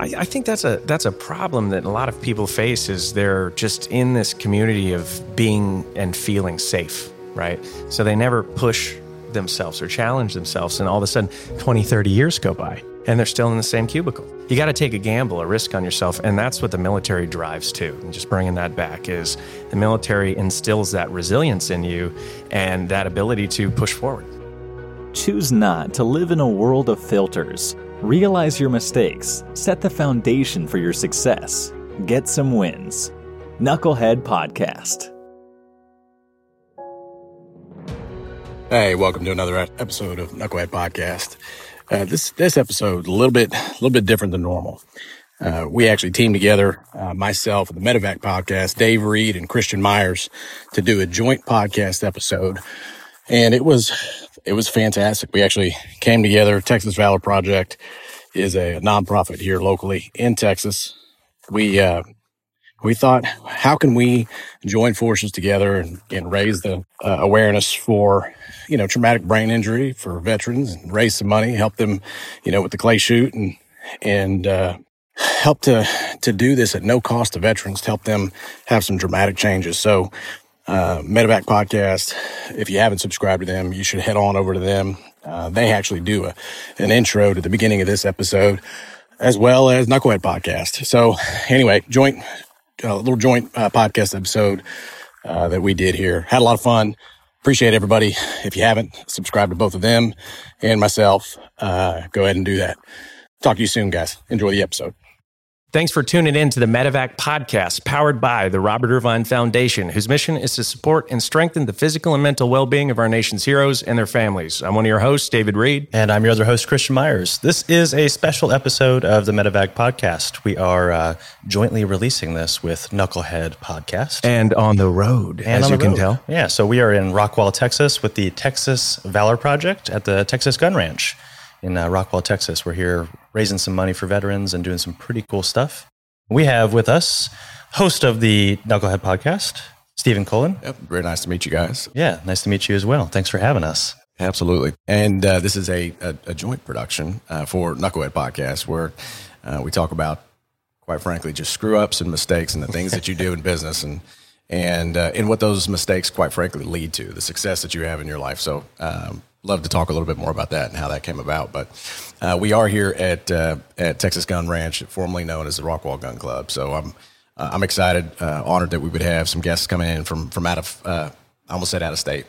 I, I think that's a that's a problem that a lot of people face is they're just in this community of being and feeling safe, right? So they never push themselves or challenge themselves, and all of a sudden, 20, 30 years go by, and they're still in the same cubicle. You got to take a gamble, a risk on yourself, and that's what the military drives to. And just bringing that back is the military instills that resilience in you and that ability to push forward. Choose not to live in a world of filters. Realize your mistakes, set the foundation for your success, get some wins. Knucklehead Podcast. Hey, welcome to another episode of Knucklehead Podcast. Uh, this this episode a little bit a little bit different than normal. Uh, we actually teamed together, uh, myself and the Medevac podcast, Dave Reid and Christian Meyers, to do a joint podcast episode, and it was it was fantastic. We actually came together. Texas Valor Project is a nonprofit here locally in Texas. We uh, we thought, how can we join forces together and, and raise the uh, awareness for, you know, traumatic brain injury for veterans and raise some money, help them, you know, with the clay shoot and, and, uh, help to, to do this at no cost to veterans to help them have some dramatic changes. So, uh, podcast, if you haven't subscribed to them, you should head on over to them. Uh, they actually do a, an intro to the beginning of this episode as well as Knucklehead podcast. So anyway, joint a little joint uh, podcast episode uh, that we did here. Had a lot of fun. Appreciate everybody. If you haven't subscribed to both of them and myself, uh, go ahead and do that. Talk to you soon, guys. Enjoy the episode. Thanks for tuning in to the Medevac podcast, powered by the Robert Irvine Foundation, whose mission is to support and strengthen the physical and mental well being of our nation's heroes and their families. I'm one of your hosts, David Reid. And I'm your other host, Christian Meyers. This is a special episode of the Medevac podcast. We are uh, jointly releasing this with Knucklehead Podcast. And on the road, and as you can road. tell. Yeah, so we are in Rockwall, Texas with the Texas Valor Project at the Texas Gun Ranch in uh, Rockwall, Texas. We're here raising some money for veterans and doing some pretty cool stuff. We have with us host of the Knucklehead podcast, Stephen Colon. Yep. Very nice to meet you guys. Yeah, nice to meet you as well. Thanks for having us. Absolutely. And uh, this is a, a, a joint production uh, for Knucklehead Podcast where uh, we talk about, quite frankly, just screw ups and mistakes and the things that you do in business and and uh, and what those mistakes, quite frankly, lead to the success that you have in your life. So, um, love to talk a little bit more about that and how that came about. But uh, we are here at uh, at Texas Gun Ranch, formerly known as the Rockwall Gun Club. So I'm uh, I'm excited, uh, honored that we would have some guests coming in from from out of uh, I almost said out of state.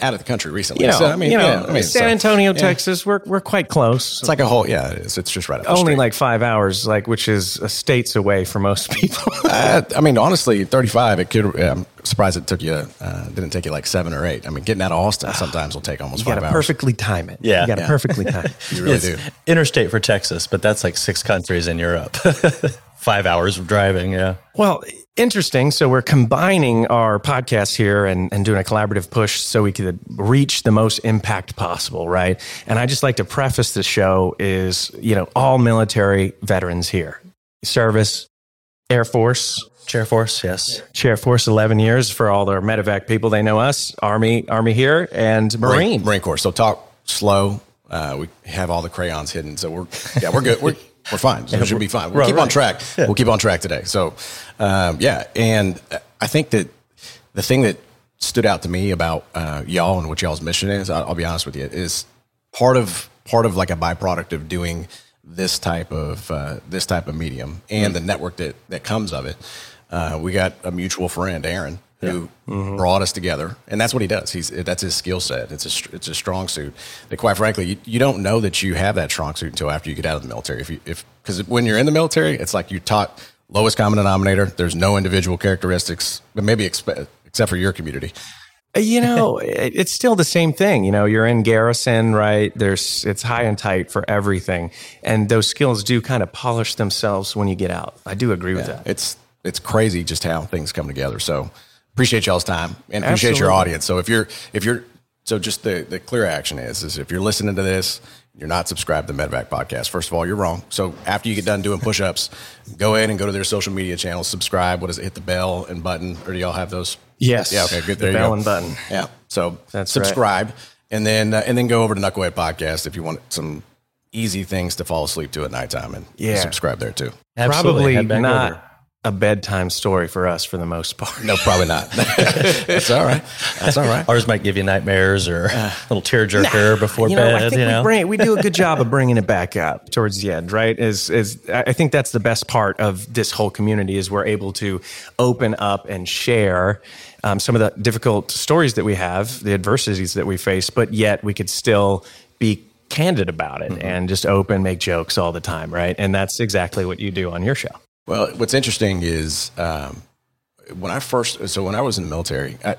Out of the country recently, You know, so, I mean, you know yeah, I mean, San so- Antonio, yeah. Texas, we're, we're quite close. It's like a whole, yeah. It is. It's just right up the Only street. like five hours, like which is a states away for most people. Uh, I mean, honestly, 35, it could, yeah, I'm surprised it took you, uh, didn't take you like seven or eight. I mean, getting out of Austin sometimes will take almost you got five to hours. perfectly time it. Yeah. you got to Yeah. perfectly time. it. You really It's do. interstate for Texas, but that's like six countries in Europe. Five hours of driving, yeah. Well, interesting. So we're combining our podcast here and, and doing a collaborative push so we could reach the most impact possible, right? And I just like to preface the show is, you know, all military veterans here. Service, Air Force, Chair Force, yes. Chair Force 11 years for all their medevac people. They know us, Army, Army here, and Marine. Marine Corps. So talk slow. Uh, we have all the crayons hidden. So we're, yeah, we're good. We're, we're fine. So it should be fine. We'll Right, keep on right. track. We'll keep on track today. So, um, yeah. And I think that the thing that stood out to me about uh, y'all and what y'all's mission is, I'll, I'll be honest with you, is part of, part of like a byproduct of doing this type of, uh, this type of medium and the network that, that comes of it. Uh, we got a mutual friend, Aaron, who mm-hmm. brought us together, and that's what he does. He's that's his skill set. It's a it's a strong suit. That quite frankly, you, you don't know that you have that strong suit until after you get out of the military. If you if because when you're in the military, it's like you're taught lowest common denominator. There's no individual characteristics, but maybe expe- except for your community. Uh, you know, it's still the same thing. You know, you're in garrison, right? There's it's high and tight for everything, and those skills do kind of polish themselves when you get out. I do agree with that. It's it's crazy just how things come together. So appreciate y'all's time and appreciate your audience. So if you're if you're so just the the clear action is is if you're listening to this, you're not subscribed to the Medevac podcast. First of all, you're wrong. So after you get done doing push-ups, go in and go to their social media channels, subscribe. What is it? Hit the bell and button, or do y'all have those? Yes. Yeah. Okay. Good. The There you bell go. and button. Yeah. So That's right. subscribe, and then uh, and then go over to Knucklehead Podcast if you want some easy things to fall asleep to at nighttime and Yeah. subscribe there too. Absolutely. Probably not over. A bedtime story for us for the most part. No, probably not. That's all right. That's all right. Ours might give you nightmares or a little tearjerker before you know, bed. I think you know, we, bring, we do a good job of bringing it back up towards the end, right? Is is I I think that's the best part of this whole community is we're able to open up and share um, some of the difficult stories that we have, the adversities that we face, but yet we could still be candid about it and just open, make jokes all the time, right? And that's exactly what you do on your show. Well, what's interesting is um, when I first, so when I was in the military, I,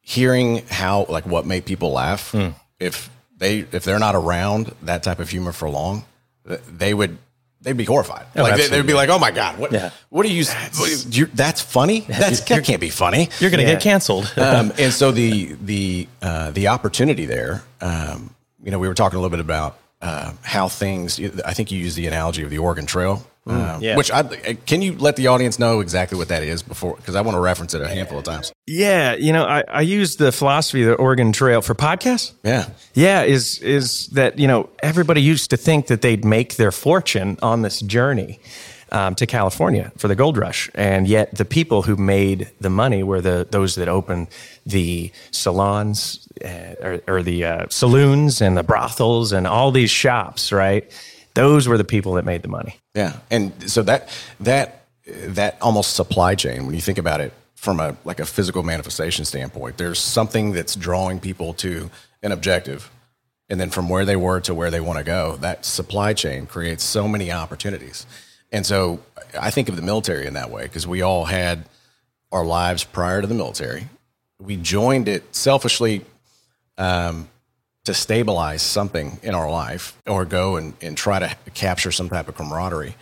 hearing how like what made people laugh, if they if they're not around that type of humor for long, they would they'd be horrified. like they, they'd be like, "Oh my god, what? Yeah. What are you? That's, you, that's funny. That's that can't be funny." you're going to Yeah. get canceled. um, and so the the uh, the opportunity there, um, you know, we were talking a little bit about uh, how things. I think you used the analogy of the Oregon Trail, um, yeah. which I can you let the audience know exactly what that is before because I want to reference it a handful of times. Yeah, you know, I, I use the philosophy of the Oregon Trail for podcasts. Yeah, Yeah, is is that you know everybody used to think that they'd make their fortune on this journey um, to California for the gold rush, and yet the people who made the money were the those that opened the salons uh, or, or the uh, saloons and the brothels and all these shops. Right, those were the people that made the money. Yeah, and so that that that almost supply chain when you think about it from a like a physical manifestation standpoint, there's something that's drawing people to an objective. and then from where they were to where they want to go, that supply chain creates so many opportunities. And so I think of the military in that way because we all had our lives prior to the military. We joined it selfishly um, to stabilize something in our life or go and, and try to capture some type of camaraderie.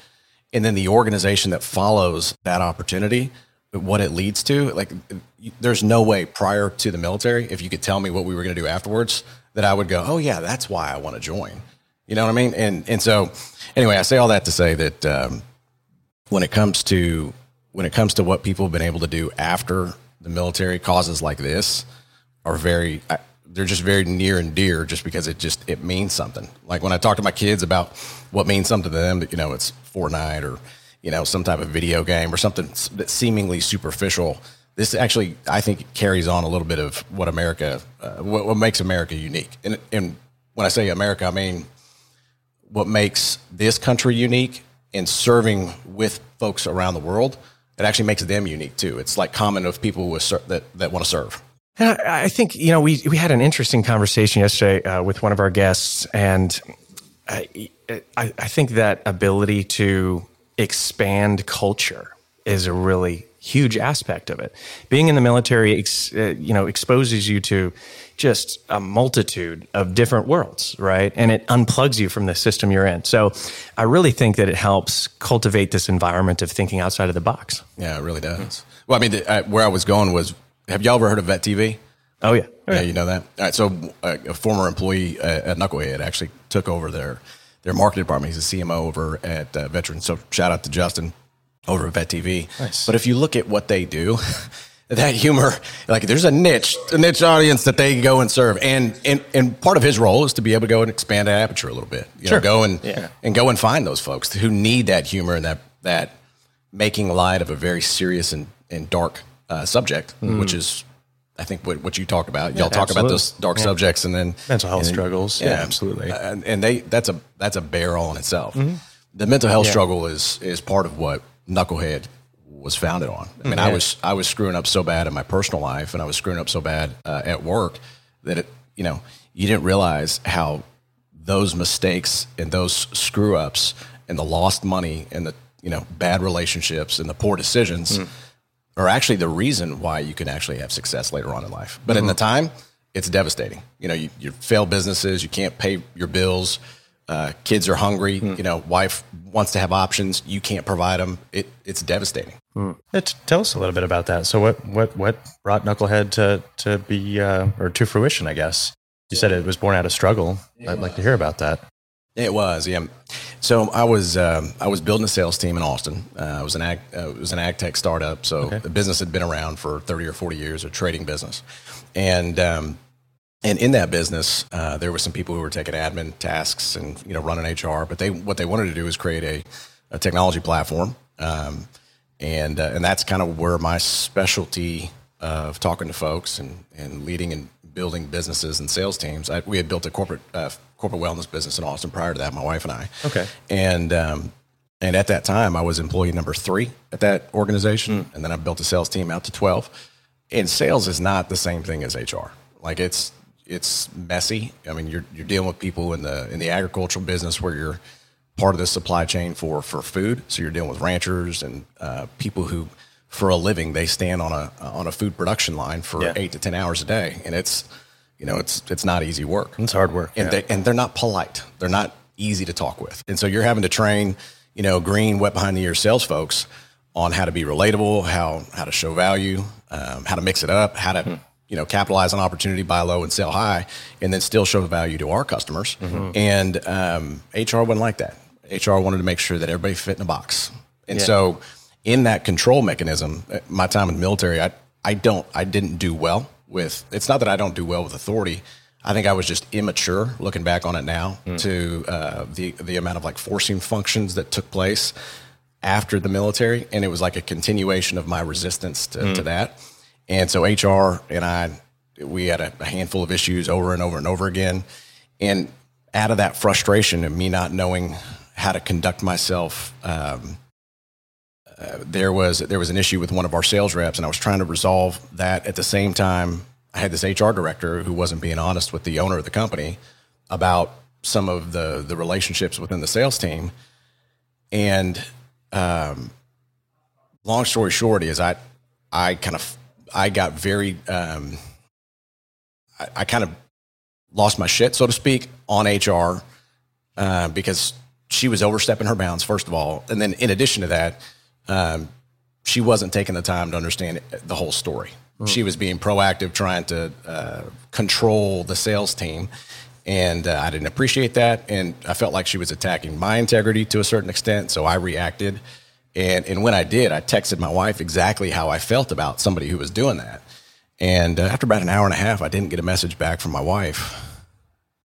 And then the organization that follows that opportunity, what it leads to, like there's no way prior to the military, if you could tell me what we were going to do afterwards, that I would go, oh yeah, that's why I want to join. You know what I mean? And and so anyway, I say all that to say that um, when it comes to when it comes to what people have been able to do after the military, causes like this are very they're just very near and dear just because it just it means something. Like when I talk to my kids about what means something to them, you know, it's Fortnite or you know some type of video game or something that's seemingly superficial. This actually, I think, carries on a little bit of what America, uh, what, what makes America unique. And, and when I say America, I mean what makes this country unique and serving with folks around the world. It actually makes them unique too. It's like common of people ser- that that want to serve. And I, I think you know we we had an interesting conversation yesterday uh, with one of our guests, and I, I I think that ability to expand culture is a really huge aspect of it. Being in the military, ex, uh, you know, exposes you to just a multitude of different worlds, right? And it unplugs you from the system you're in. So, I really think that it helps cultivate this environment of thinking outside of the box. Yeah, it really does. Well, I mean, the, uh, where I was going was, have y'all ever heard of Vet TV? Oh yeah, Yeah, you know that. All right, so uh, a former employee uh, at Knucklehead actually took over their their marketing department. He's a CMO over at uh, Veterans. So shout out to Justin over at Vet TV. Nice. But if you look at what they do, that humor, like there's a niche, a niche audience that they go and serve, and and and part of his role is to be able to go and expand that aperture a little bit. You know, go and Yeah. and go and find those folks who need that humor and that that making light of a very serious and, and dark uh, subject, which is, I think, what, what you talked about. Y'all talk about those dark subjects and then Mental health struggles. Yeah, absolutely. And, and they that's a that's a bear all in itself. The mental health struggle is is part of what Knucklehead was founded on. I mean, I was I was screwing up so bad in my personal life, and I was screwing up so bad uh, at work that it you know you didn't realize how those mistakes and those screw ups and the lost money and the you know bad relationships and the poor decisions are actually the reason why you can actually have success later on in life. But in the time, it's devastating. You know, you, you fail businesses, you can't pay your bills, uh, kids are hungry. You know, wife wants to have options, you can't provide them. It, it's devastating. Yeah, t- tell us a little bit about that. So, what what what brought Knucklehead to to be uh, or to fruition? I guess you said it was born out of struggle. I'd like to hear about that. It was, yeah. So I was um, I was building a sales team in Austin. Uh, it was an ag uh, it was an ag tech startup. So the business had been around for thirty or forty years, a trading business, and um, And in that business, uh, there were some people who were taking admin tasks and you know running HR, but they what they wanted to do was create a, a technology platform, um, and uh, and that's kind of where my specialty of talking to folks and and leading and building businesses and sales teams. I, we had built a corporate uh, corporate wellness business in Austin prior to that. My wife and I. Okay. And um, and at that time, I was employee number three at that organization, and then I built a sales team out to twelve. And sales is not the same thing as HR. Like it's it's messy. I mean, you're you're dealing with people in the in the agricultural business where you're part of the supply chain for for food. So you're dealing with ranchers and uh, people who, for a living, they stand on a on a food production line for Yeah. eight to ten hours a day, and it's you know it's it's not easy work. It's hard work. and they, and they're not polite. They're not easy to talk with, and so you're having to train you know green, wet behind the ears sales folks on how to be relatable, how how to show value, um, how to mix it up, how to you know capitalize on opportunity, buy low and sell high, and then still show value to our customers. And um, HR wasn't like that. HR wanted to make sure that everybody fit in a box, and so in that control mechanism, uh, my time in the military, I I don't I didn't do well with. It's not that I don't do well with authority. I think I was just immature looking back on it now to uh, the the amount of like forcing functions that took place after the military, and it was like a continuation of my resistance to, to that. And so HR and I, we had a, a handful of issues over and over and over again, and out of that frustration of me not knowing how to conduct myself. Um, uh, there was there was an issue with one of our sales reps, and I was trying to resolve that. At the same time, I had this HR director who wasn't being honest with the owner of the company about some of the the relationships within the sales team. And um, long story short is I I kind of I got very um, I, I kind of lost my shit, so to speak, on HR uh, because she was overstepping her bounds, first of all. And then in addition to that, um, she wasn't taking the time to understand the whole story. She was being proactive, trying to uh, control the sales team. And uh, I didn't appreciate that. And I felt like she was attacking my integrity to a certain extent. So I reacted. And, and when I did, I texted my wife exactly how I felt about somebody who was doing that. And uh, after about an hour and a half, I didn't get a message back from my wife.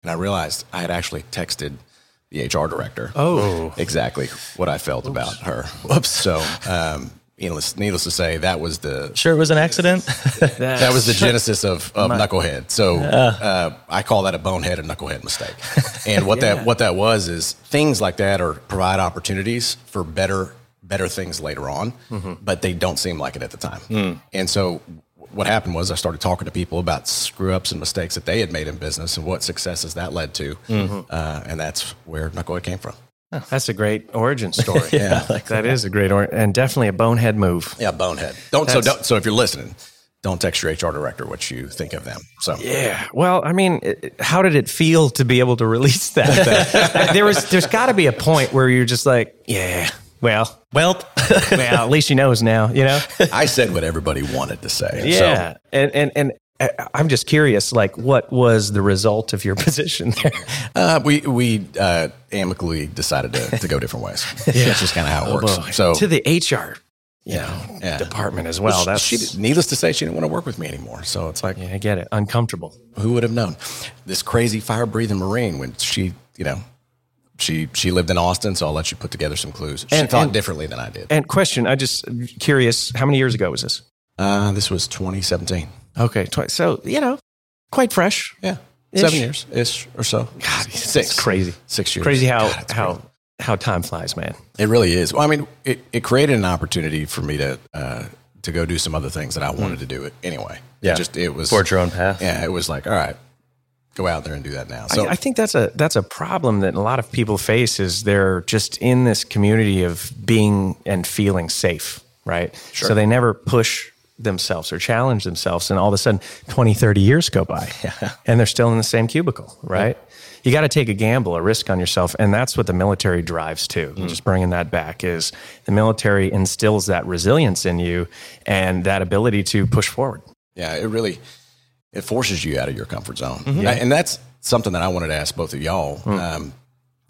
And I realized I had actually texted the HR director. Oh. exactly what I felt about her. Whoops. So, um, needless, needless to say, that was the Sure, it was an accident. that was the genesis of, of knucklehead. So uh, I call that a bonehead and knucklehead mistake. And what that what that was is things like that are provide opportunities for better better things later on, but they don't seem like it at the time. And so what happened was I started talking to people about screw ups and mistakes that they had made in business and what successes that led to, uh, and that's where knucklehead came from. That's a great origin story. yeah, that is a great or- and definitely a bonehead move. Yeah, bonehead. Don't so don't so if you're listening, don't text your HR director what you think of them. So Yeah. Well, I mean, it- how did it feel to be able to release that? there was, there's got to be a point where you're just like, yeah, well, well, well, at least she knows now, you know? I said what everybody wanted to say. Yeah. And, and, and I- I'm just curious, like, what was the result of your position there? Uh, we we uh, amicably decided to, to go different ways. yeah. That's just kind of how it works. so to the HR, you know, yeah. department as well. That's, she, needless to say, she didn't want to work with me anymore. So it's like, yeah, I get it. Uncomfortable. who would have known? This crazy fire breathing Marine when she, you know, she she lived in Austin. So I'll let you put together some clues. She And- thought and- differently than I did. And question, I just curious, how many years ago was this? Uh, this was 2017. Okay. Twi- so, you know, quite fresh. Yeah, Ish. seven years ish or so. God, six, It's crazy. six years. Crazy how, God, how, how time flies, man. It really is. Well, I mean, it, it created an opportunity for me to uh, to go do some other things that I wanted to do it anyway. Yeah. It just it was forge your own path. Yeah, it was like, all right, go out there and do that now. So I, I think that's a that's a problem that a lot of people face is they're just in this community of being and feeling safe, right? So they never push themselves or challenge themselves and all of a sudden 20 30 years go by and they're still in the same cubicle right? You got to take a gamble a risk on yourself and that's what the military drives to. Mm. Just bringing that back is the military instills that resilience in you and that ability to push forward. Yeah, it really it forces you out of your comfort zone, Mm-hmm. I- and that's something that I wanted to ask both of y'all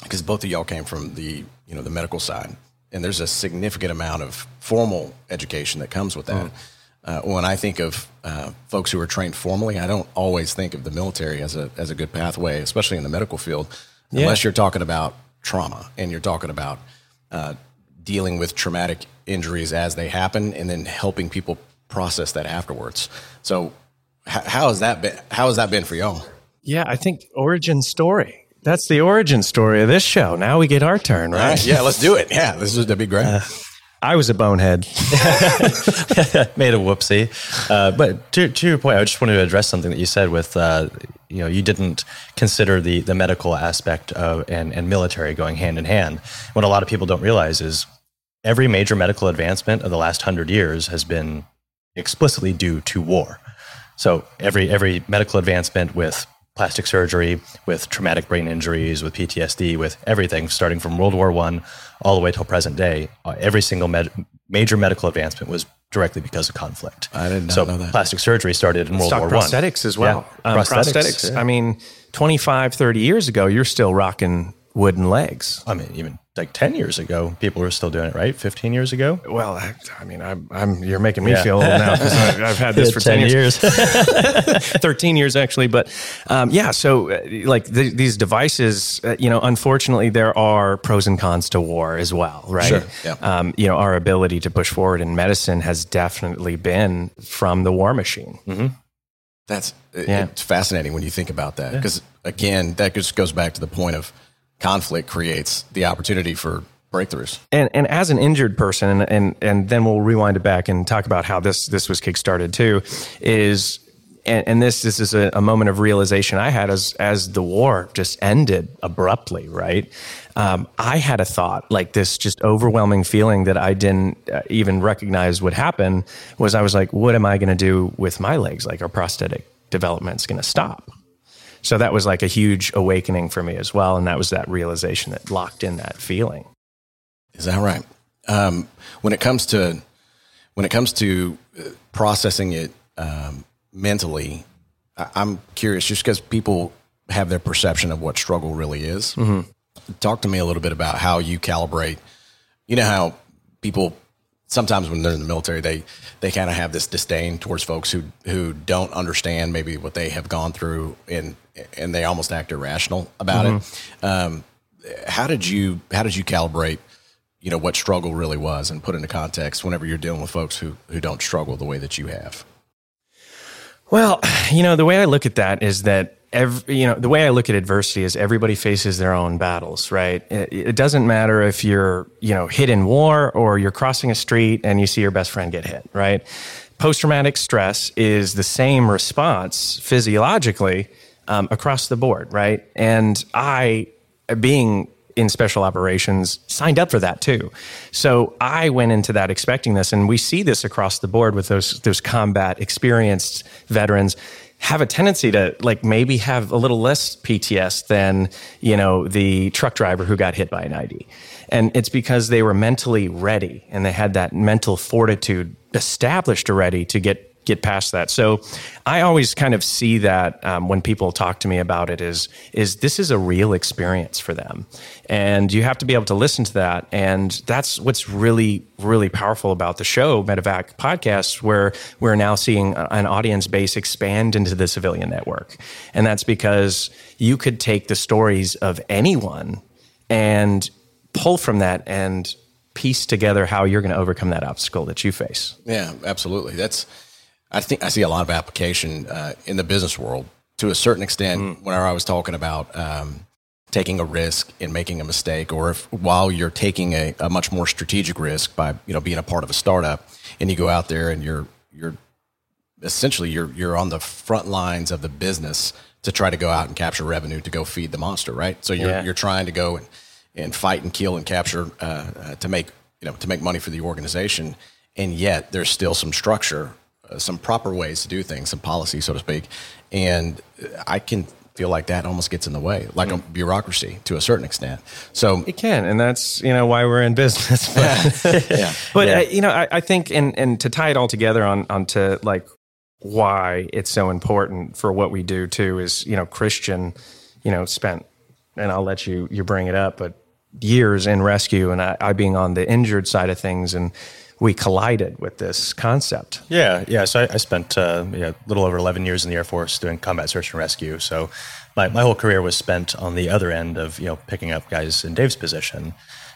because both of y'all came from the you know the medical side, and there's a significant amount of formal education that comes with that. uh, when I think of uh, folks who are trained formally, I don't always think of the military as a as a good pathway, especially in the medical field, yeah. unless you're talking about trauma and you're talking about uh, dealing with traumatic injuries as they happen, and then helping people process that afterwards. So, how has that been? How has that been for y'all? Yeah, I think origin story. That's the origin story of this show. Now we get our turn, right? right yeah, let's do it. Yeah, this is to be great. Uh, I was a bonehead. Made a whoopsie. Uh, but to, to, your point, I just wanted to address something that you said with, uh, you know, you didn't consider the, the medical aspect of and, and military going hand in hand. What a lot of people don't realize is every major medical advancement of the last hundred years has been explicitly due to war. So every every medical advancement with plastic surgery, with traumatic brain injuries, with PTSD, with everything starting from World War One all the way till present day. Uh, every single med- major medical advancement was directly because of conflict. I did not so know that. Plastic surgery started in World Stock War prosthetics One. Prosthetics as well. Yeah. Um, prosthetics. prosthetics yeah. I mean, 25, 30 years ago, you're still rocking wooden legs. I mean, even like 10 years ago, people were still doing it, right? 15 years ago? Well, I, I mean, I'm, I'm, you're making me yeah. feel old now because I've had this for 10, 10 years. 13 years, actually. But um, yeah, so uh, like the, these devices, uh, you know, unfortunately, there are pros and cons to war as well, right? Sure. Yeah. Um, you know, our ability to push forward in medicine has definitely been from the war machine. Mm-hmm. That's yeah. it's fascinating when you think about that because, yeah. again, that just goes back to the point of conflict creates the opportunity for breakthroughs. And and as an injured person, and and, and then we'll rewind it back and talk about how this this was kickstarted too, is and, and this this is a, a, moment of realization I had as as the war just ended abruptly, right? Um, I had a thought like this just overwhelming feeling that I didn't uh, even recognize would happen was I was like, what am I going to do with my legs? Like, our prosthetic development's going to stop so that was like a huge awakening for me as well. And that was that realization that locked in that feeling. Is that right? Um, when it comes to when it comes to uh, processing it um, mentally, I'm curious just because people have their perception of what struggle really is. Mm-hmm. Talk to me a little bit about how you calibrate. You know how people sometimes when they're in the military, they they kind of have this disdain towards folks who who don't understand maybe what they have gone through, and and they almost act irrational about mm-hmm. it. Um, how did you how did you calibrate? You know what struggle really was, and put into context whenever you're dealing with folks who who don't struggle the way that you have. Well, you know the way I look at that is that every, you know, the way I look at adversity is everybody faces their own battles, right? It, it, doesn't matter if you're, you know, hit in war or you're crossing a street and you see your best friend get hit, right? Post traumatic stress is the same response physiologically um, across the board, right? And I, being in special operations signed up for that too. So I went into that expecting this and we see this across the board with those those combat experienced veterans have a tendency to like maybe have a little less PTS than, you know, the truck driver who got hit by an IED. And it's because they were mentally ready and they had that mental fortitude established already to get get past that. So I always kind of see that um, when people talk to me about it is is this is a real experience for them, and you have to be able to listen to that. And that's what's really really powerful about the show Medevac podcast, where we're now seeing an audience base expand into the civilian network, and that's because you could take the stories of anyone and pull from that and piece together how you're going to overcome that obstacle that you face. Yeah, absolutely. That's I think I see a lot of application uh, in the business world to a certain extent. Mm. Whenever I was talking about um, taking a risk and making a mistake, or if while you're taking a, a, much more strategic risk by you know being a part of a startup, and you go out there and you're you're essentially you're you're on the front lines of the business to try to go out and capture revenue to go feed the monster, right? So you're yeah. you're trying to go and, and fight and kill and capture uh, uh, to make you know to make money for the organization, and yet there's still some structure some proper ways to do things, some policy, so to speak. And I can feel like that almost gets in the way, like mm. a bureaucracy to a certain extent. So it can, and that's you know why we're in business. But, yeah. but yeah. Uh, you know, I, I, think, and and to tie it all together on onto like why it's so important for what we do too is you know Christian, you know, spent, and I'll let you you bring it up, but years in rescue, and I, I being on the injured side of things and we collided with this concept. Yeah, yeah. So I, I spent uh, yeah, a little over 11 years in the Air Force doing combat search and rescue. So my, my whole career was spent on the other end of you know picking up guys in Dave's position.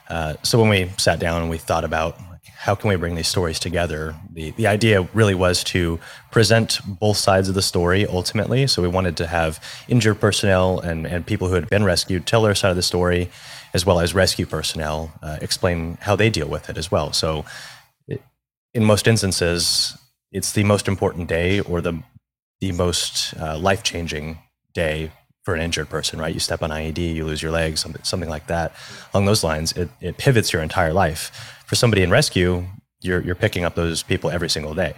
Uh, so when we sat down and we thought about how can we bring these stories together, the, the idea really was to present both sides of the story ultimately. So we wanted to have injured personnel and, and people who had been rescued tell their side of the story, as well as rescue personnel uh, explain how they deal with it as well. So in most instances, it's the most important day or the the most uh, life changing day for an injured person, right? You step on IED, you lose your leg, something, something like that. Along those lines, it, it pivots your entire life. For somebody in rescue, you're, you're picking up those people every single day.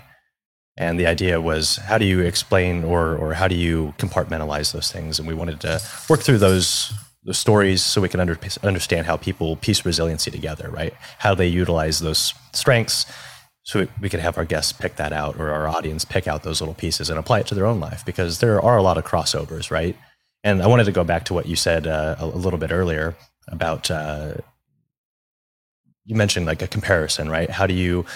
And the idea was how do you explain or, or how do you compartmentalize those things? And we wanted to work through those, those stories so we can under, understand how people piece resiliency together, right? How they utilize those strengths so we could have our guests pick that out or our audience pick out those little pieces and apply it to their own life because there are a lot of crossovers, right? And I wanted to go back to what you said uh, a, a, little bit earlier about uh, you mentioned like a comparison, right? How do you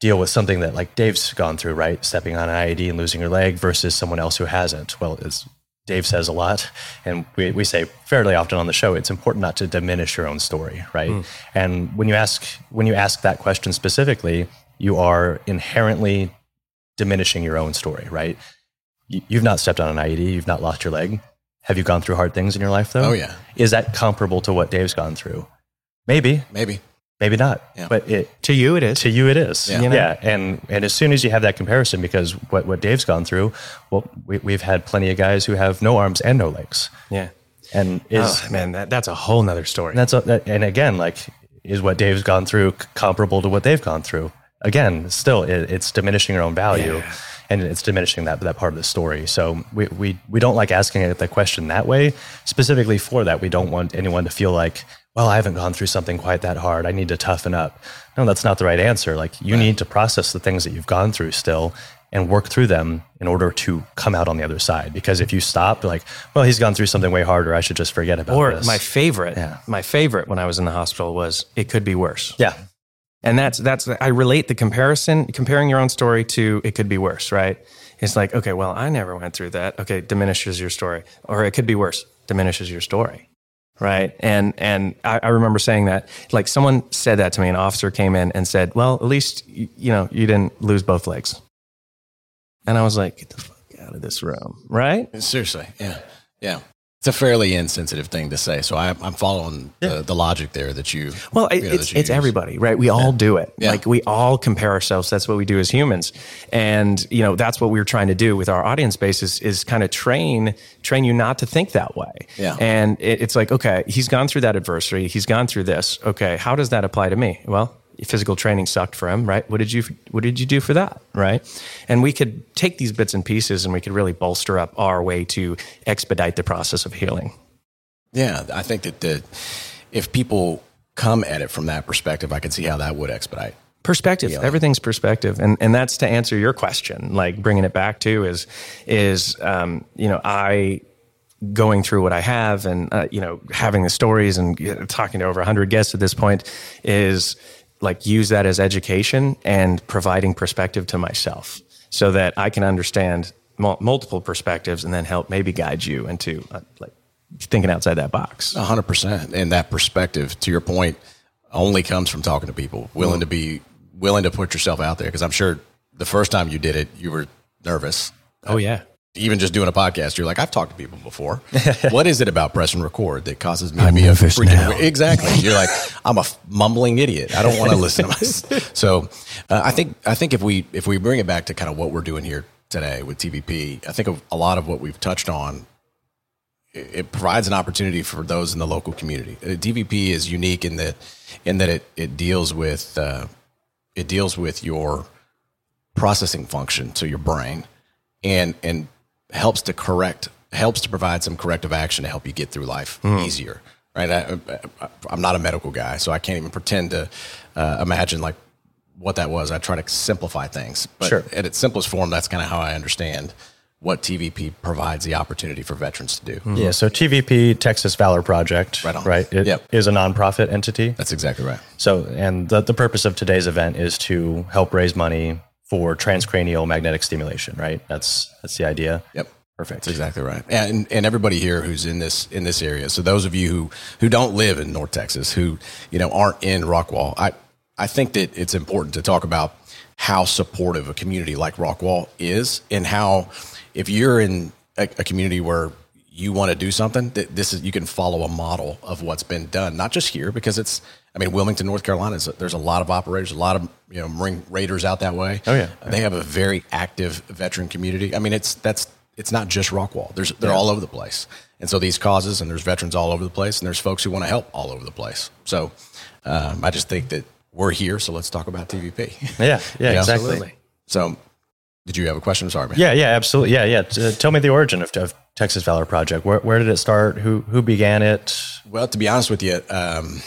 deal with something that like Dave's gone through, right? Stepping on an IED and losing your leg versus someone else who hasn't. Well, as Dave says a lot, and we, we say fairly often on the show, it's important not to diminish your own story, right? Mm. And when you ask when you ask that question specifically, you are inherently diminishing your own story, right? You've not stepped on an IED, you've not lost your leg have you gone through hard things in your life though? Oh yeah. Is that comparable to what Dave's gone through? Maybe. Maybe. Maybe not. Yeah. But it to you it is. To you it is. Yeah. You know? yeah. And and as soon as you have that comparison, because what, what Dave's gone through, well, we, we've had plenty of guys who have no arms and no legs. Yeah. And is oh, man, that, that's a whole nother story. That's a, and again, like, is what Dave's gone through comparable to what they've gone through? Again, still, it, it's diminishing your own value. Yeah and it's diminishing that that part of the story. So we we we don't like asking it the question that way. Specifically for that, we don't want anyone to feel like, well, I haven't gone through something quite that hard. I need to toughen up. No, that's not the right answer. Like you right. need to process the things that you've gone through still and work through them in order to come out on the other side. Because if you stop, like, well, he's gone through something way harder, I should just forget about or this. my favorite, yeah. my favorite when I was in the hospital was it could be worse. Yeah. And that's that's I relate the comparison, comparing your own story to it could be worse, right? It's like, okay, well, I never went through that. Okay, diminishes your story. Or it could be worse, diminishes your story. Right. And and I, I remember saying that. Like someone said that to me, an officer came in and said, Well, at least you, you know, you didn't lose both legs. And I was like, get the fuck out of this room. Right? Seriously. Yeah. Yeah. It's a fairly insensitive thing to say. So I, am following yeah. the, the, logic there that you. Well, it, you know, it's, it's everybody, right? We all do it. Yeah. Like we all compare ourselves. That's what we do as humans, and you know that's what we're trying to do with our audience base is, is kind of train train you not to think that way. Yeah. And it, it's like, okay, he's gone through that adversity. He's gone through this. Okay, how does that apply to me? Well, physical training sucked for him, right? What did you what did you do for that, right? And we could take these bits and pieces and we could really bolster up our way to expedite the process of healing. Yeah, I think that the, if people come at it from that perspective, I can see how that would expedite. Perspective. Everything's perspective, and and that's to answer your question. Like bringing it back to is is um, you know I going through what I have and uh, you know having the stories and talking to over 100 guests at this point is like use that as education and providing perspective to myself so that I can understand multiple perspectives and then help maybe guide you into uh, like thinking outside that box. A hundred percent. And that perspective, to your point, only comes from talking to people, willing mm. to be willing to put yourself out there. Because I'm sure the first time you did it, you were nervous. Oh yeah even just doing a podcast, you're like, I've talked to people before. what is it about press and record that causes me I'm to be a freaking now. exactly? You're like, I'm a mumbling idiot. I don't want to listen to myself. So, uh, I think I think if we if we bring it back to kind of what we're doing here today with TVP, I think of a lot of what we've touched on. It, it provides an opportunity for those in the local community. Uh, TVP is unique in that in that it it deals with uh, it deals with your processing function, so your brain, and and helps to correct, helps to provide some corrective action to help you get through life mm. easier. Right? I, am not a medical guy, so I can't even pretend to uh, imagine like what that was. I try to simplify things, but sure. at its simplest form, that's kind of how I understand what TVP provides the opportunity for veterans to do. Yeah. So TVP Texas Valor Project, Right on. right? It Yep. is a nonprofit entity. That's exactly right. So, and the, the purpose of today's event is to help raise money for transcranial magnetic stimulation, right? That's that's the idea. Yep. Perfect. That's exactly right. And and everybody here who's in this in this area. So those of you who who don't live in North Texas, who you know aren't in Rockwall, I I think that it's important to talk about how supportive a community like Rockwall is, and how if you're in a, a community where you want to do something, that this is you can follow a model of what's been done, not just here because it's. I mean, Wilmington, North Carolina, is there's a lot of operators, a lot of you know Marine Raiders out that way. Oh, yeah. they have a very active veteran community. I mean, it's that's it's not just Rockwall. There's they're all over the place, and so these causes and there's veterans all over the place, and there's folks who want to help all over the place. So um, I just think that we're here, so let's talk about TVP. Yeah. Yeah. Yeah. exactly. Absolutely. So, did you have a question? Sorry, man. Yeah. Yeah. Absolutely. Yeah. Yeah. T- tell me the origin of, of Texas Valor Project. Where, where did it start? Who who began it? Well, to be honest with you, um,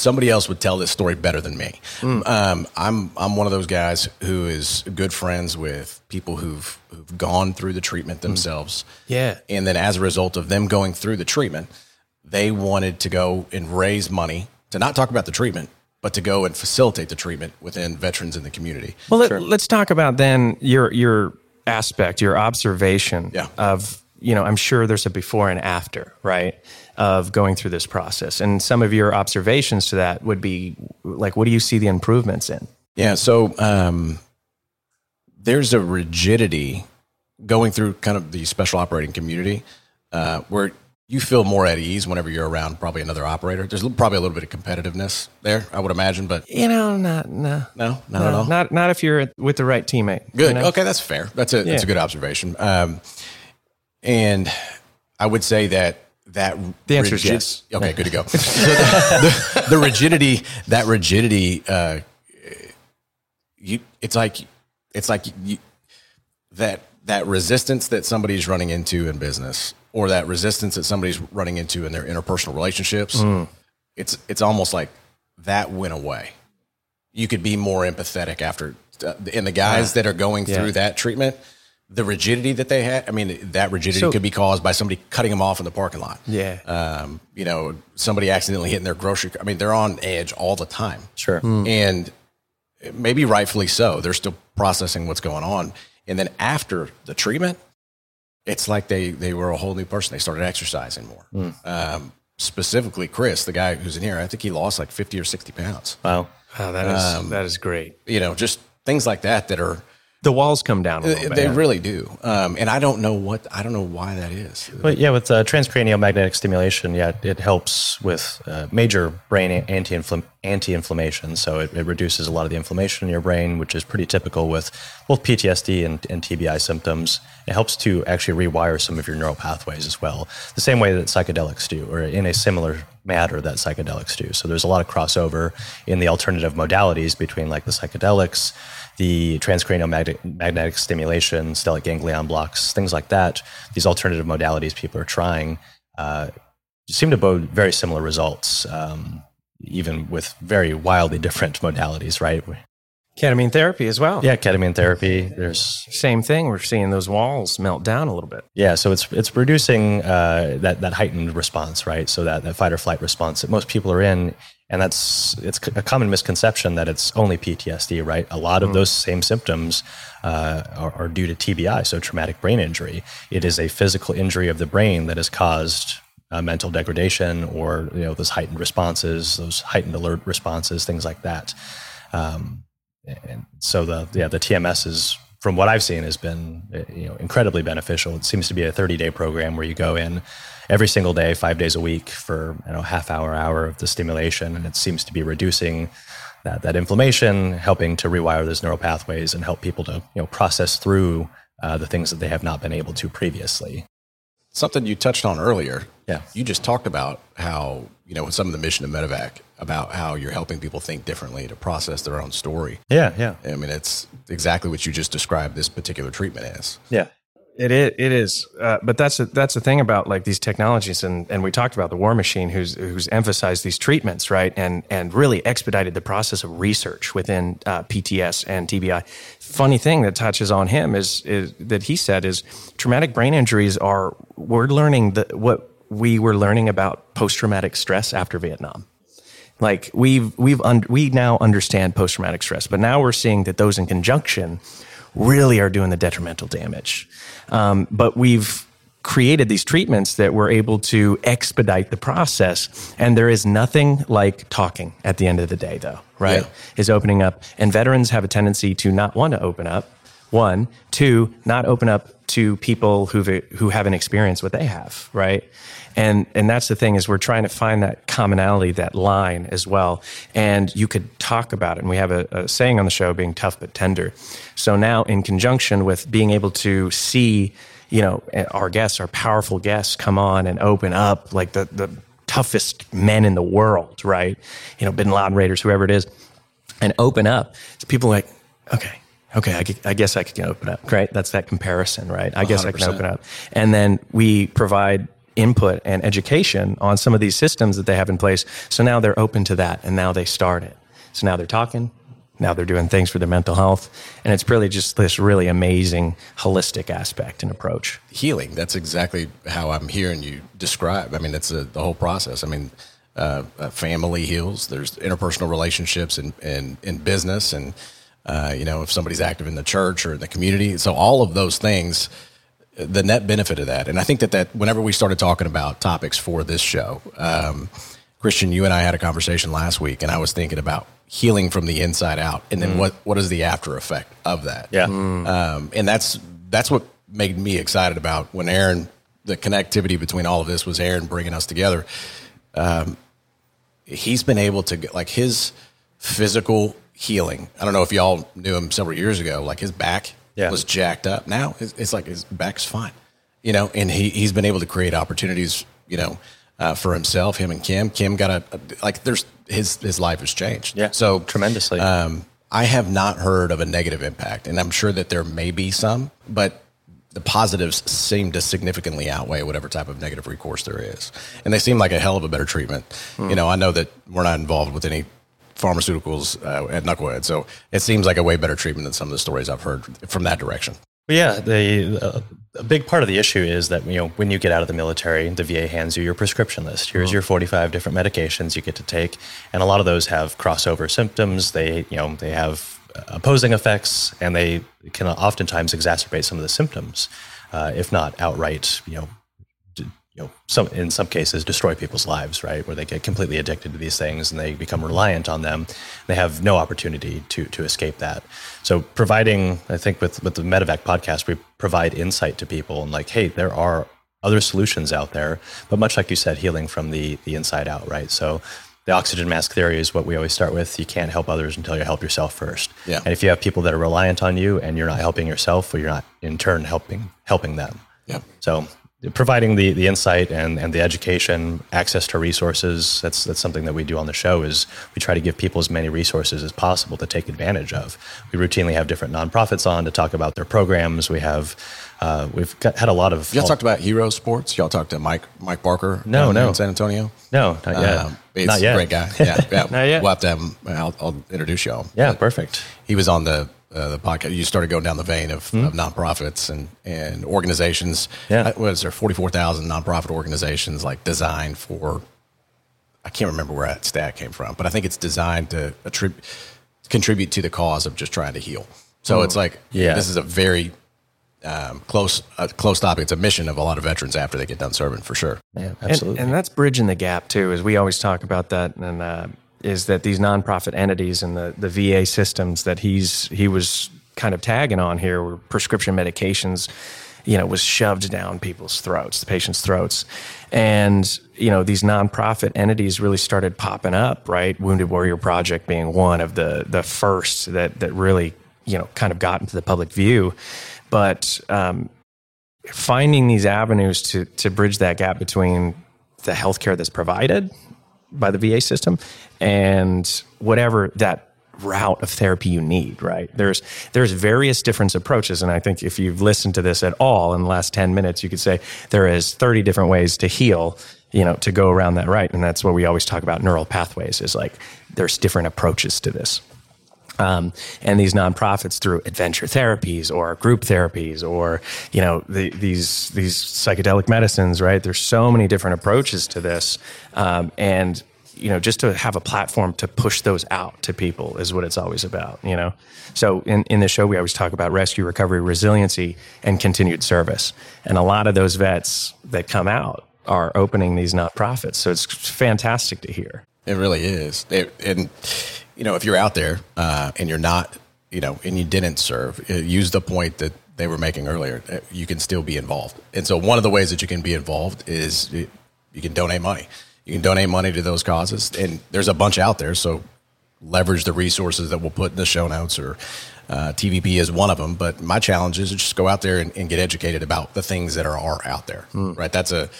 somebody else would tell this story better than me. Um, I'm I'm one of those guys who is good friends with people who've who've gone through the treatment themselves. Yeah. And then as a result of them going through the treatment, they wanted to go and raise money to not talk about the treatment, but to go and facilitate the treatment within veterans in the community. Well, let, let's talk about then your your aspect, your observation Yeah. of you know. I'm sure there's a before and after, right, of going through this process, and some of your observations to that would be like, what do you see the improvements in? Yeah. So um, there's a rigidity going through kind of the special operating community uh, where you feel more at ease whenever you're around probably another operator. There's probably a little bit of competitiveness there, I would imagine, but You know, not no, no, not at all. not not if you're with the right teammate. you Good. know? Okay, that's fair. That's a that's a good observation. Um, and I would say that that The answer is yes. Okay, good to go. so the, the, the rigidity, that rigidity, uh, you, it's like it's like you, that that resistance that somebody's running into in business, or that resistance that somebody's running into in their interpersonal relationships. Mm. It's it's almost like that went away. You could be more empathetic after, uh, and the guys that are going Yeah. through that treatment, the rigidity that they had. I mean, that rigidity So- could be caused by somebody cutting them off in the parking lot. Yeah. Um, you know, somebody accidentally hitting their grocery. I mean, they're on edge all the time Sure. and maybe rightfully so. They're still processing what's going on, and then after the treatment, it's like they they were a whole new person. They started exercising more. Um, specifically, Chris, the guy who's in here, I think he lost like fifty or sixty pounds. Wow. Wow, that is Um, that is great. You know, just things like that that are The walls come down a little bit. they really do. Um, and I don't know what I don't know why that is. But yeah, with uh, transcranial magnetic stimulation, yeah, it helps with uh, major brain anti anti-inflammation. So it, it reduces a lot of the inflammation in your brain, which is pretty typical with both PTSD and, and TBI symptoms. It helps to actually rewire some of your neural pathways as well, the same way that psychedelics do, or in a similar manner that psychedelics do. So there's a lot of crossover in the alternative modalities between like the psychedelics, the transcranial magnetic, magnetic stimulation, stellate ganglion blocks, things like that. These alternative modalities people are trying uh, seem to bode very similar results, um, even with very wildly different modalities, right? Ketamine therapy as well. Yeah, ketamine therapy. There's Same thing. We're seeing those walls melt down a little bit. yeah, so it's it's reducing uh, that that heightened response, right? So that that fight or flight response that most people are in, and that's it's a common misconception that it's only PTSD, right? A lot of those same symptoms uh, are, are due to TBI, so traumatic brain injury. It is a physical injury of the brain that has caused uh, mental degradation or you know those heightened responses, those heightened alert responses, things like that. Um, and so the yeah the TMS is from what I've seen has been uh, you know incredibly beneficial. It seems to be a 30 day program where you go in every single day, five days a week for you know half hour hour of the stimulation, and it seems to be reducing that that inflammation, helping to rewire those neural pathways, and help people to you know process through uh, the things that they have not been able to previously. Something you touched on earlier. Yeah. You just talked about how, you know, some of the mission of Medevac, about how you're helping people think differently to process their own story. Yeah, yeah, I mean, it's exactly what you just described this particular treatment as. yeah. It is. It is. Uh, but that's a, that's the thing about like these technologies, and, and we talked about the War Machine, who's who's emphasized these treatments, right, and and really expedited the process of research within uh, PTS and TBI. Funny thing that touches on him is is that he said is traumatic brain injuries are we're learning the, what we were learning about post traumatic stress after Vietnam. Like we've we've un- we now understand post traumatic stress, but now we're seeing that those in conjunction really are doing the detrimental damage. Um, but we've created these treatments that we're able to expedite the process. And there is nothing like talking at the end of the day, though, right? Yeah. Is opening up. And veterans have a tendency to not want to open up. One, two, not open up to people who've who haven't experienced what they have, right? And and that's the thing is we're trying to find that commonality, that line as well. And you could talk about it. And we have a, a saying on the show, being tough but tender. So now, in conjunction with being able to see, you know, eh, our guests, our powerful guests, come on and open up like the the toughest men in the world, right? You know, Bin Laden raiders, whoever it is, and open up. So people are like, okay, okay, I, I, guess I can open up, right? That's that comparison, right? I guess 100%. I can open up. And then we provide input and education on some of these systems that they have in place. So now they're open to that and now they start it. So now they're talking, now they're doing things for their mental health. And it's really just this really amazing holistic aspect and approach. Healing, that's exactly how I'm hearing you describe. I mean, it's a, the whole process. I mean, uh, family heals, there's interpersonal relationships in, in, in business and, uh, you know, if somebody's active in the church or in the community. So all of those things the net benefit of that. And I think that that whenever we started talking about topics for this show, um, Christian, you and I had a conversation last week, and I was thinking about healing from the inside out, and then mm. what what is the after effect of that? Yeah, mm. um, and that's that's what made me excited about when Aaron, the connectivity between all of this was Aaron bringing us together. Um, he's been able to get like his physical healing. I don't know if y'all knew him several years ago. Like his back yeah. was jacked up. Now it's, it's, like his back's fine, you know, and he, he's been able to create opportunities, you know, uh, for himself, him and Kim. Kim got a, a, like, there's his, his life has changed. Yeah. So tremendously. Um, I have not heard of a negative impact, and I'm sure that there may be some, but the positives seem to significantly outweigh whatever type of negative recourse there is. And they seem like a hell of a better treatment. Mm. You know, I know that we're not involved with any pharmaceuticals uh, at Knucklehead. So it seems like a way better treatment than some of the stories I've heard from that direction. Well, yeah, the, uh, a big part of the issue is that you know when you get out of the military, the VA hands you your prescription list. Here's mm-hmm. your 45 different medications you get to take, and a lot of those have crossover symptoms. They you know they have opposing effects, and they can oftentimes exacerbate some of the symptoms, uh, if not outright you know you know, some in some cases destroy people's lives, right? Where they get completely addicted to these things and they become reliant on them. They have no opportunity to to escape that. So providing, I think with with the Medevac podcast, we provide insight to people and like, hey, there are other solutions out there, but much like you said, healing from the the inside out, right? So the oxygen mask theory is what we always start with. You can't help others until you help yourself first. Yeah. And if you have people that are reliant on you and you're not helping yourself, well, you're not in turn helping helping them. Yeah. So providing the the insight and, and the education, access to resources. That's that's something that we do on the show. Is we try to give people as many resources as possible to take advantage of. We routinely have different nonprofits on to talk about their programs. We have uh, we've got, had a lot of. Y'all talked about Hero Sports. Y'all talked to Mike Mike Barker. No, no, in San Antonio. No, not yet. Uh, he's not yet. a great guy. Yeah, yeah. not yet. We'll have to have him. I'll, I'll introduce y'all. Yeah, but perfect. He was on the uh, the podcast, you started going down the vein of, mm-hmm. of nonprofits and, and organizations. Yeah. Was there 44,000 nonprofit organizations like designed for, I can't remember where that stat came from, but I think it's designed to attrib- contribute to the cause of just trying to heal. So oh. it's like, yeah. this is a very um, close, uh, close topic. It's a mission of a lot of veterans after they get done serving for sure. Yeah, absolutely. And, and that's bridging the gap too, as we always talk about that. And, uh, is that these nonprofit entities and the, the VA systems that he's he was kind of tagging on here were prescription medications, you know, was shoved down people's throats, the patients' throats. And, you know, these nonprofit entities really started popping up, right? Wounded Warrior Project being one of the the first that that really, you know, kind of got into the public view. But um, finding these avenues to to bridge that gap between the healthcare that's provided by the VA system and whatever that route of therapy you need, right? There's there's various different approaches, and I think if you've listened to this at all in the last ten minutes, you could say there is thirty different ways to heal. You know, to go around that right, and that's what we always talk about neural pathways. Is like there's different approaches to this. Um, and these nonprofits through adventure therapies or group therapies or you know the, these these psychedelic medicines right there's so many different approaches to this um, and you know, just to have a platform to push those out to people is what it's always about, you know? So in, in the show, we always talk about rescue, recovery, resiliency, and continued service. And a lot of those vets that come out are opening these nonprofits. So it's fantastic to hear. It really is. It, and, you know, if you're out there uh, and you're not, you know, and you didn't serve, uh, use the point that they were making earlier. Uh, you can still be involved. And so one of the ways that you can be involved is you can donate money. You can donate money to those causes, and there's a bunch out there. So leverage the resources that we'll put in the show notes, or uh, TVP is one of them. But my challenge is just go out there and, and get educated about the things that are, are out there. Mm. Right? That's a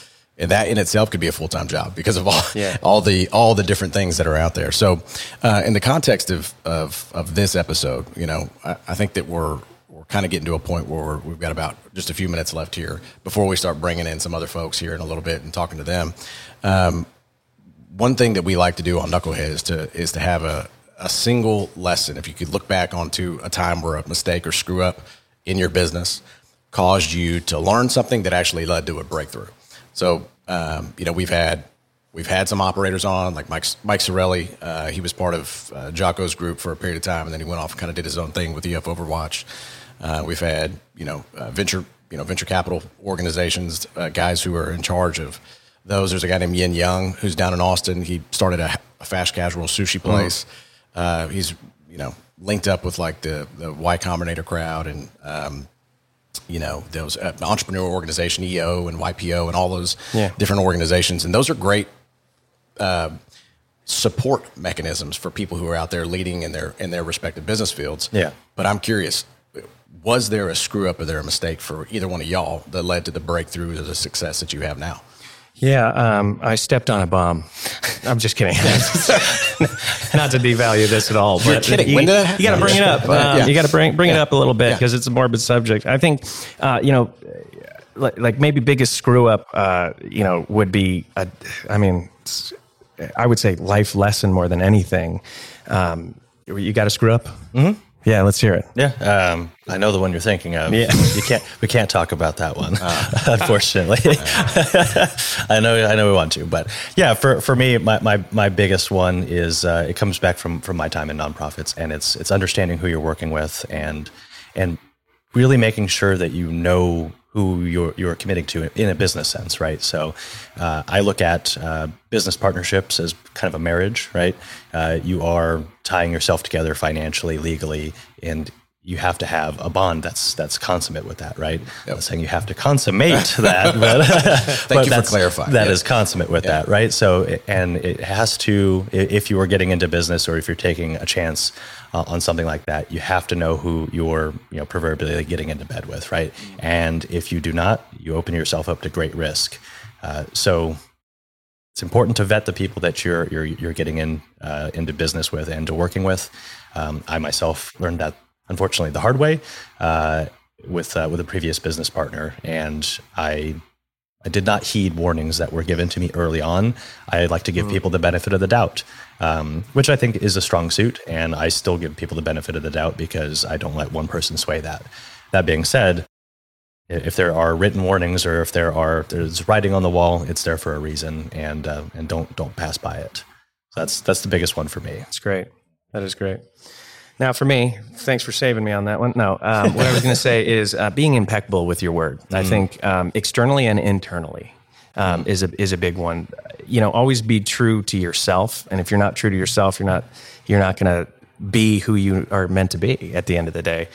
and that in itself could be a full time job because of all yeah. all the all the different things that are out there. So, uh, in the context of of of this episode, you know, I, I think that we're we're kind of getting to a point where we have got about just a few minutes left here before we start bringing in some other folks here in a little bit and talking to them. Um, one thing that we like to do on Knucklehead is to is to have a a single lesson. If you could look back onto a time where a mistake or screw up in your business caused you to learn something that actually led to a breakthrough. So um, you know we've had we've had some operators on like Mike Mike Sorelli. Uh, he was part of uh, Jocko's group for a period of time, and then he went off and kind of did his own thing with EF Overwatch. Uh, we've had you know uh, venture you know venture capital organizations, uh, guys who are in charge of those. There's a guy named Yin Young who's down in Austin. He started a, a fast casual sushi mm-hmm. place. Mm. Uh, he's you know linked up with like the the Y Combinator crowd and um, you know those uh, entrepreneur organization EO and YPO and all those yeah. different organizations. And those are great. Uh, support mechanisms for people who are out there leading in their in their respective business fields. Yeah. But I'm curious, was there a screw up or there a mistake for either one of y'all that led to the breakthrough to the success that you have now? Yeah, um, I stepped on a bomb. I'm just kidding. Not to devalue this at all, but You're kidding. You, when did that happen? You got to bring it up. Um, yeah. You got to bring bring yeah. it up a little bit because yeah. it's a morbid subject. I think, uh, you know, like, like, maybe biggest screw up, uh, you know, would be, a, I mean, I would say life lesson more than anything. Um, you got to screw up. Mm-hmm. Yeah, let's hear it. Yeah, um, I know the one you're thinking of. Yeah, you can't. We can't talk about that one, uh, unfortunately. I know. I know we want to, but yeah, for, for me, my, my, my biggest one is uh, it comes back from from my time in nonprofits, and it's it's understanding who you're working with, and and really making sure that you know who you're you're committing to in a business sense, right? So, uh, I look at uh, business partnerships as kind of a marriage, right? Uh, you are tying yourself together financially, legally, and you have to have a bond that's that's consummate with that, right? Yep. I'm saying you have to consummate that, but, thank but you for clarifying. That is consummate with that, right? So, and it has to, if you are getting into business or if you're taking a chance uh, on something like that, you have to know who you're, you know, proverbially getting into bed with, right? And if you do not, you open yourself up to great risk. Uh, so, it's important to vet the people that you're you're, you're getting in uh, into business with and to working with. Um, I myself learned that unfortunately the hard way uh, with uh, with a previous business partner, and I I did not heed warnings that were given to me early on. I like to give mm. people the benefit of the doubt, um, which I think is a strong suit, and I still give people the benefit of the doubt because I don't let one person sway that. That being said, if there are written warnings or if there are there's writing on the wall, it's there for a reason, and uh, and don't don't pass by it. So that's that's the biggest one for me. That's great. That is great. Now, for me, thanks for saving me on that one. No, um, what I was going to say is uh, being impeccable with your word. Mm. I think um, externally and internally um, is a is a big one. You know, always be true to yourself, and if you're not true to yourself, you're not you're not going to be who you are meant to be at the end of the day.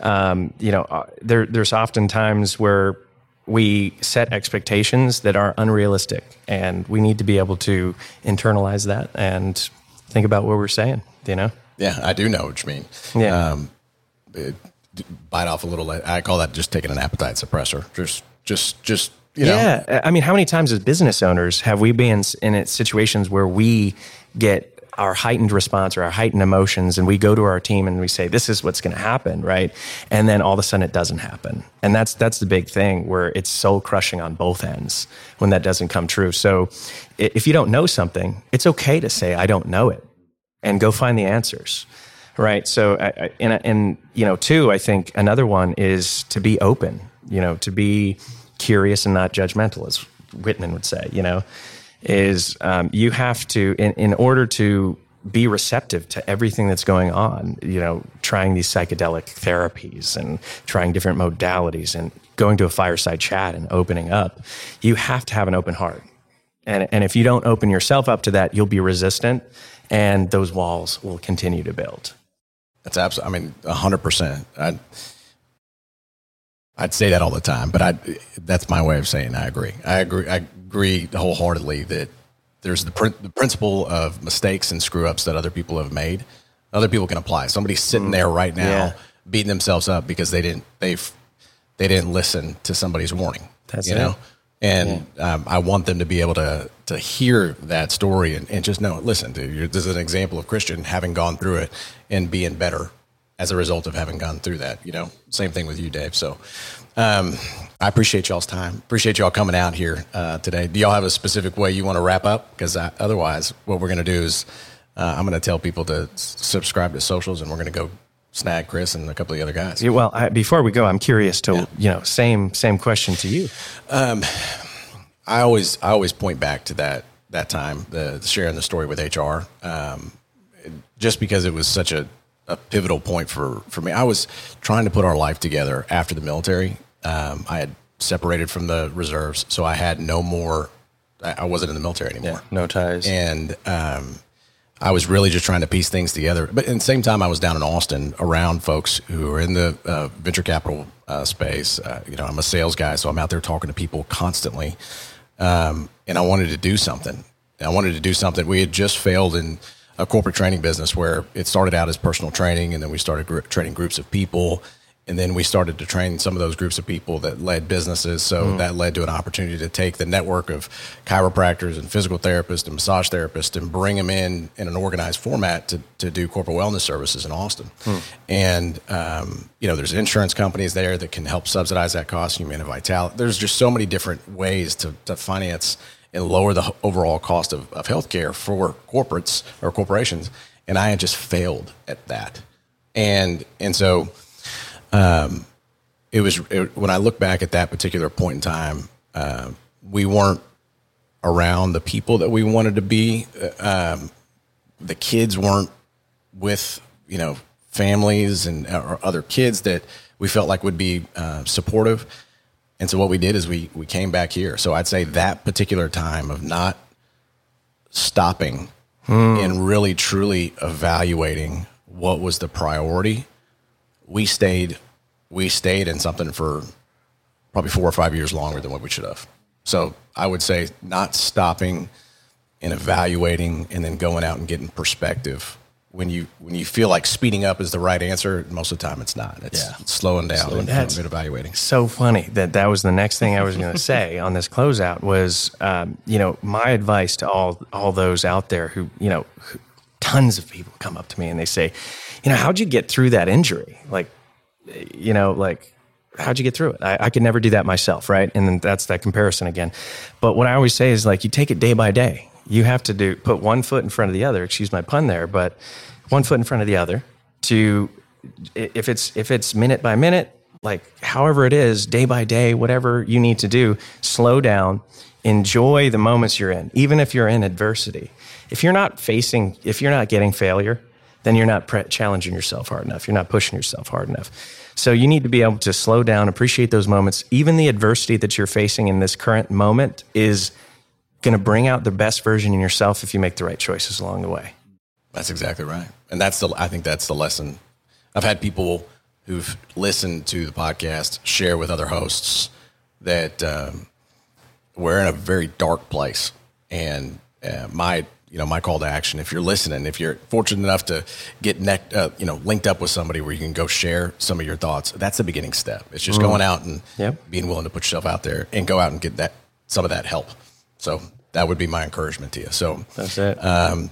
Um, you know, uh, there there's often times where we set expectations that are unrealistic, and we need to be able to internalize that and think about what we're saying. You know. Yeah, I do know what you mean. Yeah. Um, it, bite off a little. I call that just taking an appetite suppressor. Just, just, just. You know. Yeah, I mean, how many times as business owners have we been in situations where we get our heightened response or our heightened emotions and we go to our team and we say this is what's going to happen right and then all of a sudden it doesn't happen and that's that's the big thing where it's soul crushing on both ends when that doesn't come true so if you don't know something it's okay to say i don't know it and go find the answers right so and, and you know two i think another one is to be open you know to be curious and not judgmental as whitman would say you know is um, you have to, in, in order to be receptive to everything that's going on, you know, trying these psychedelic therapies and trying different modalities and going to a fireside chat and opening up, you have to have an open heart. And, and if you don't open yourself up to that, you'll be resistant and those walls will continue to build. That's absolutely, I mean, 100%. I'd, I'd say that all the time, but I, that's my way of saying I agree. I agree. I agree wholeheartedly that there's the, pr- the principle of mistakes and screw ups that other people have made. Other people can apply. Somebody's sitting mm. there right now yeah. beating themselves up because they didn't They've they didn't listen to somebody's warning. That's you it. know. And yeah. um, I want them to be able to to hear that story and, and just know, listen, dude, this is an example of Christian having gone through it and being better as a result of having gone through that. You know, same thing with you, Dave. So um, I appreciate y'all's time. Appreciate y'all coming out here uh, today. Do y'all have a specific way you want to wrap up? Because otherwise, what we're going to do is uh, I'm going to tell people to s- subscribe to socials, and we're going to go snag Chris and a couple of the other guys. Yeah, well, I, before we go, I'm curious to yeah. you know same same question to you. Um, I always I always point back to that that time the, the sharing the story with HR, um, just because it was such a a pivotal point for, for me. I was trying to put our life together after the military. Um, I had separated from the reserves, so I had no more. I wasn't in the military anymore. Yeah, no ties. And um, I was really just trying to piece things together. But at the same time, I was down in Austin around folks who are in the uh, venture capital uh, space. Uh, you know, I'm a sales guy, so I'm out there talking to people constantly. Um, and I wanted to do something. I wanted to do something. We had just failed in a corporate training business where it started out as personal training, and then we started gr- training groups of people, and then we started to train some of those groups of people that led businesses. So mm. that led to an opportunity to take the network of chiropractors and physical therapists and massage therapists and bring them in in an organized format to, to do corporate wellness services in Austin. Mm. And um, you know, there's insurance companies there that can help subsidize that cost. Humana Vitality. There's just so many different ways to, to finance and lower the overall cost of, of healthcare for corporates or corporations. And I had just failed at that. And, and so, um, it was it, when I look back at that particular point in time, uh, we weren't around the people that we wanted to be. Uh, um, the kids weren't with, you know, families and or other kids that we felt like would be uh, supportive. And so what we did is we we came back here. So I'd say that particular time of not stopping hmm. and really truly evaluating what was the priority, we stayed we stayed in something for probably four or five years longer than what we should have. So I would say not stopping and evaluating and then going out and getting perspective when you when you feel like speeding up is the right answer, most of the time it's not. It's yeah. slowing down slowing and down. evaluating. So funny that that was the next thing I was going to say on this closeout was, um, you know, my advice to all all those out there who, you know, who, tons of people come up to me and they say, you know, how'd you get through that injury? Like, you know, like how'd you get through it? I, I could never do that myself, right? And then that's that comparison again. But what I always say is like, you take it day by day you have to do put one foot in front of the other. Excuse my pun there, but one foot in front of the other. To if it's if it's minute by minute, like however it is, day by day, whatever you need to do, slow down, enjoy the moments you're in, even if you're in adversity. If you're not facing, if you're not getting failure, then you're not pre- challenging yourself hard enough. You're not pushing yourself hard enough. So you need to be able to slow down, appreciate those moments. Even the adversity that you're facing in this current moment is going to bring out the best version in yourself if you make the right choices along the way. That's exactly right. And that's the, I think that's the lesson. I've had people who've listened to the podcast share with other hosts that um, we're in a very dark place. And uh, my, you know, my call to action, if you're listening, if you're fortunate enough to get neck, uh, you know, linked up with somebody where you can go share some of your thoughts, that's the beginning step. It's just mm. going out and yep. being willing to put yourself out there and go out and get that, some of that help. So that would be my encouragement to you. So that's it. Um,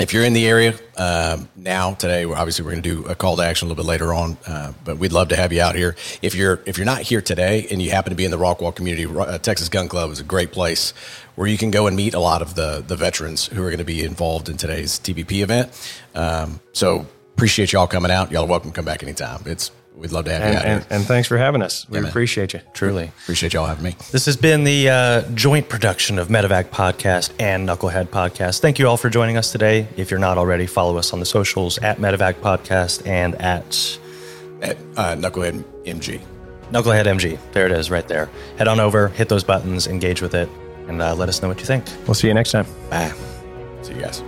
if you're in the area um, now today, obviously we're going to do a call to action a little bit later on, uh, but we'd love to have you out here. If you're if you're not here today and you happen to be in the Rockwall community, uh, Texas Gun Club is a great place where you can go and meet a lot of the the veterans who are going to be involved in today's TVP event. Um, so appreciate y'all coming out. Y'all are welcome to come back anytime. It's We'd love to have and, you out and, here. and thanks for having us. We Yeah, appreciate you. Truly. Appreciate y'all having me. This has been the uh, joint production of Medevac Podcast and Knucklehead Podcast. Thank you all for joining us today. If you're not already, follow us on the socials at Medevac Podcast and at At uh, Knucklehead MG. Knucklehead MG. There it is, right there. Head on over, hit those buttons, engage with it, and uh, let us know what you think. We'll see you next time. Bye. See you guys.